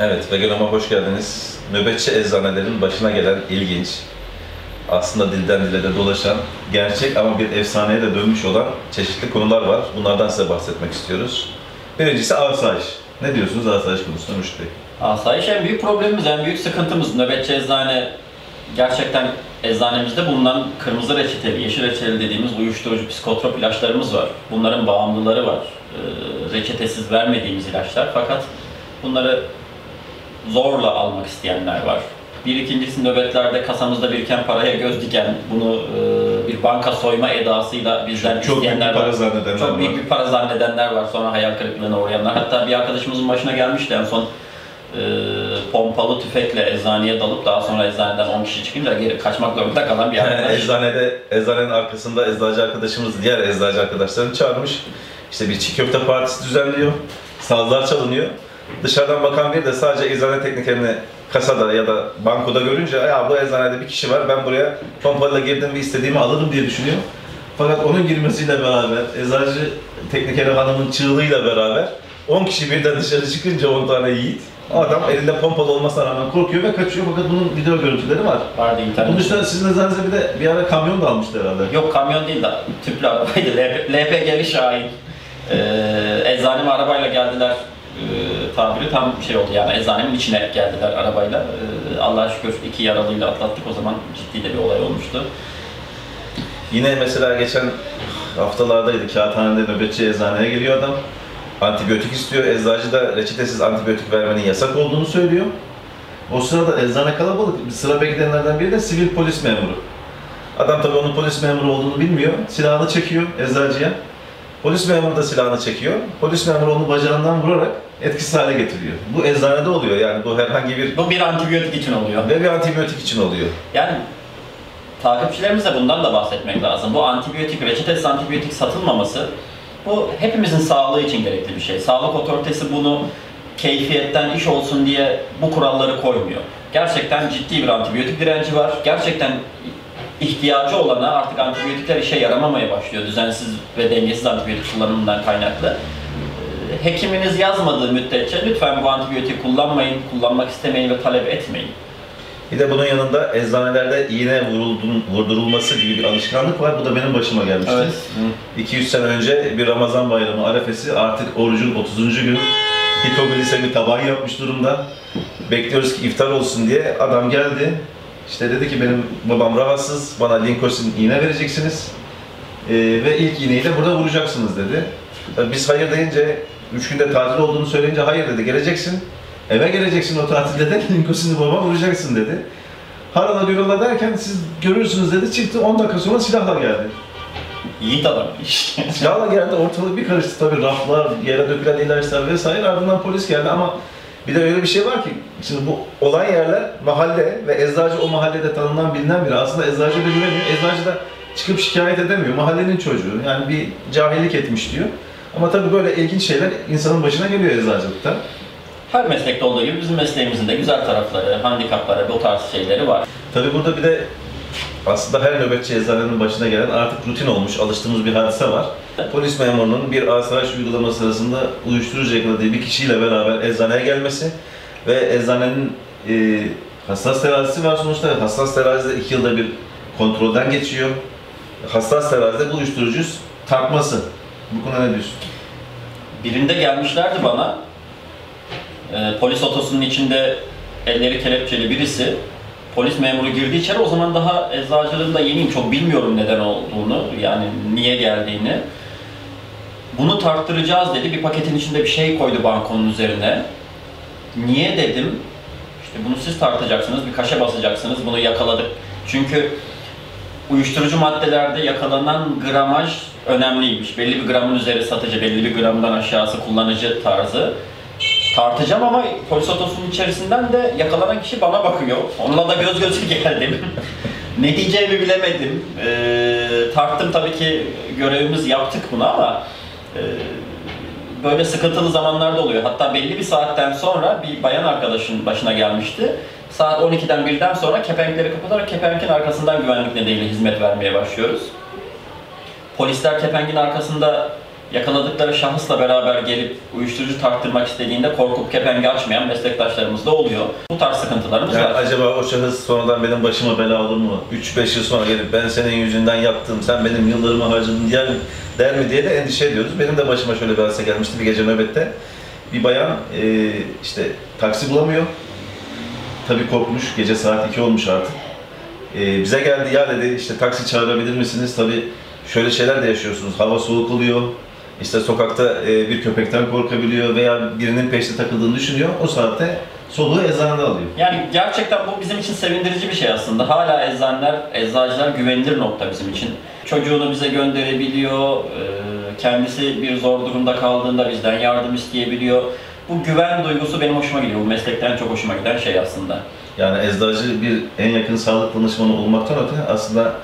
Evet, Veganoma hoş geldiniz. Nöbetçi eczanelerin başına gelen ilginç, aslında dilden dile de dolaşan, gerçek ama bir efsaneye de dönmüş olan çeşitli konular var. Bunlardan size bahsetmek istiyoruz. Birincisi asayiş. Ne diyorsunuz asayiş konusunda Müşt Bey? Asayiş en büyük problemimiz, en büyük sıkıntımız. Nöbetçi eczane gerçekten eczanemizde bulunan kırmızı reçeteli, yeşil reçeteli dediğimiz uyuşturucu psikotrop ilaçlarımız var. Bunların bağımlıları var. Ee, reçetesiz vermediğimiz ilaçlar fakat bunları zorla almak isteyenler var. Bir ikincisi nöbetlerde kasamızda biriken paraya göz diken, bunu e, bir banka soyma edasıyla bizden Çok büyük isteyenler para var. zannedenler Çok var. büyük bir para zannedenler var, sonra hayal kırıklığına uğrayanlar. Hatta bir arkadaşımızın başına gelmişti en son e, pompalı tüfekle eczaneye dalıp daha sonra eczaneden 10 kişi çıkınca geri kaçmak zorunda kalan bir Yani arkadaş. eczanede, eczanenin arkasında eczacı arkadaşımız diğer eczacı arkadaşlarını çağırmış. İşte bir çiğ köfte partisi düzenliyor. Sazlar çalınıyor. Dışarıdan bakan bir de sadece eczane teknikerini kasada ya da bankoda görünce ya bu eczanede bir kişi var ben buraya pompayla girdim ve istediğimi alırım diye düşünüyor. Fakat onun girmesiyle beraber eczacı teknikeri hanımın çığlığıyla beraber 10 kişi birden dışarı çıkınca 10 tane yiğit adam elinde pompalı olmasına rağmen korkuyor ve kaçıyor fakat bunun video görüntüleri var. Vardı internet. Bunun dışında sizin eczanenize bir de bir ara kamyon da almıştı herhalde. Yok kamyon değil de tüplü arabaydı. LP, LPG'li Şahin. Ee, eczaneme arabayla geldiler. Ee, tabiri tam şey oldu yani eczanemin içine geldiler arabayla. Ee, Allah'a şükür iki yaralıyla atlattık o zaman ciddi de bir olay olmuştu. Yine mesela geçen haftalardaydı kağıthanede nöbetçi eczaneye geliyor adam. Antibiyotik istiyor. Eczacı da reçetesiz antibiyotik vermenin yasak olduğunu söylüyor. O sırada eczane kalabalık. Bir sıra bekleyenlerden biri de sivil polis memuru. Adam tabii onun polis memuru olduğunu bilmiyor. Silahını çekiyor eczacıya. Polis memuru da silahını çekiyor. Polis memuru onu bacağından vurarak etkisiz hale getiriyor. Bu eczanede oluyor yani bu herhangi bir Bu bir antibiyotik için oluyor. ve bir antibiyotik için oluyor. Yani takipçilerimize bundan da bahsetmek lazım. Bu antibiyotik, reçetesiz antibiyotik satılmaması bu hepimizin sağlığı için gerekli bir şey. Sağlık otoritesi bunu keyfiyetten iş olsun diye bu kuralları koymuyor. Gerçekten ciddi bir antibiyotik direnci var. Gerçekten ihtiyacı olana artık antibiyotikler işe yaramamaya başlıyor. Düzensiz ve dengesiz antibiyotik kullanımından kaynaklı. Ee, Hekiminiz yazmadığı müddetçe lütfen bu antibiyotiği kullanmayın, kullanmak istemeyin ve talep etmeyin. Bir de bunun yanında eczanelerde iğne vuruldun, vurdurulması gibi bir alışkanlık var. Bu da benim başıma gelmişti. 200 sene önce bir Ramazan bayramı arefesi artık orucun 30. günü hipoglisemi taban yapmış durumda. Bekliyoruz ki iftar olsun diye adam geldi. İşte dedi ki benim babam rahatsız, bana linkosin iğne vereceksiniz. Ee, ve ilk iğneyi de burada vuracaksınız dedi. Tabii Biz hayır deyince, üç günde tatil olduğunu söyleyince hayır dedi, geleceksin. Eve geleceksin o tatilde de linkosini babama vuracaksın dedi. Harala gürala derken siz görürsünüz dedi, çıktı 10 dakika sonra silahla geldi. Yiğit adam. Silahla geldi, ortalık bir karıştı tabii raflar, yere dökülen ilaçlar vesaire ardından polis geldi ama bir de öyle bir şey var ki, şimdi bu olan yerler mahalle ve eczacı o mahallede tanınan bilinen biri. Aslında eczacı da güveniyor, eczacı da çıkıp şikayet edemiyor. Mahallenin çocuğu, yani bir cahillik etmiş diyor. Ama tabii böyle ilginç şeyler insanın başına geliyor eczacılıkta. Her meslekte olduğu gibi bizim mesleğimizin de güzel tarafları, handikapları, bu tarz şeyleri var. Tabii burada bir de aslında her nöbetçi eczanenin başına gelen artık rutin olmuş, alıştığımız bir hadise var. Polis memurunun bir asayiş uygulaması sırasında uyuşturucu yakaladığı bir kişiyle beraber eczaneye gelmesi ve eczanenin e, hassas terazisi var sonuçta. Hassas terazide iki yılda bir kontrolden geçiyor. Hassas terazide bu uyuşturucu tartması. Bu konuda ne diyorsun? Birinde gelmişlerdi bana, e, polis otosunun içinde elleri kelepçeli birisi, polis memuru girdi içeri, o zaman daha eczacılığında yeniyim, çok bilmiyorum neden olduğunu, yani niye geldiğini. Bunu tarttıracağız dedi, bir paketin içinde bir şey koydu bankonun üzerine. Niye dedim, işte bunu siz tartacaksınız, bir kaşe basacaksınız, bunu yakaladık. Çünkü uyuşturucu maddelerde yakalanan gramaj önemliymiş. Belli bir gramın üzeri satıcı, belli bir gramdan aşağısı kullanıcı tarzı. Tartacağım ama polis otosunun içerisinden de yakalanan kişi bana bakıyor. Onunla da göz göze geldim. ne diyeceğimi bilemedim. Ee, tarttım tabii ki görevimiz yaptık bunu ama e, böyle sıkıntılı zamanlarda oluyor. Hatta belli bir saatten sonra bir bayan arkadaşın başına gelmişti. Saat 12'den 1'den sonra kepenkleri kapatarak kepenkin arkasından güvenlik nedeniyle hizmet vermeye başlıyoruz. Polisler kepengin arkasında yakaladıkları şahısla beraber gelip uyuşturucu tarttırmak istediğinde korkup kepengi açmayan meslektaşlarımız da oluyor. Bu tarz sıkıntılarımız Yani var. acaba o şahıs sonradan benim başıma bela olur mu? 3-5 yıl sonra gelip ben senin yüzünden yaptım, sen benim yıllarımı harcadın der, der mi diye de endişe ediyoruz. Benim de başıma şöyle bir hadise gelmişti bir gece nöbette. Bir bayan e, işte taksi bulamıyor. Tabii korkmuş, gece saat 2 olmuş artık. E, bize geldi, ya dedi işte taksi çağırabilir misiniz? Tabii şöyle şeyler de yaşıyorsunuz. Hava soğuk oluyor. İşte sokakta e, bir köpekten korkabiliyor veya birinin peşte takıldığını düşünüyor. O saatte soluğu eczanede alıyor. Yani gerçekten bu bizim için sevindirici bir şey aslında. Hala eczaneler, eczacılar güvenilir nokta bizim için. Çocuğunu bize gönderebiliyor, e, kendisi bir zor durumda kaldığında bizden yardım isteyebiliyor. Bu güven duygusu benim hoşuma gidiyor. Bu meslekten çok hoşuma giden şey aslında. Yani eczacı bir en yakın sağlık danışmanı olmaktan öte aslında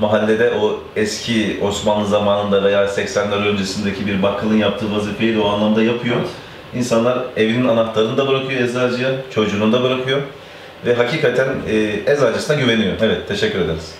mahallede o eski Osmanlı zamanında veya 80'ler öncesindeki bir bakkalın yaptığı vazifeyi de o anlamda yapıyor. İnsanlar evinin anahtarını da bırakıyor eczacıya, çocuğunu da bırakıyor ve hakikaten e, eczacısına güveniyor. Evet, teşekkür ederiz.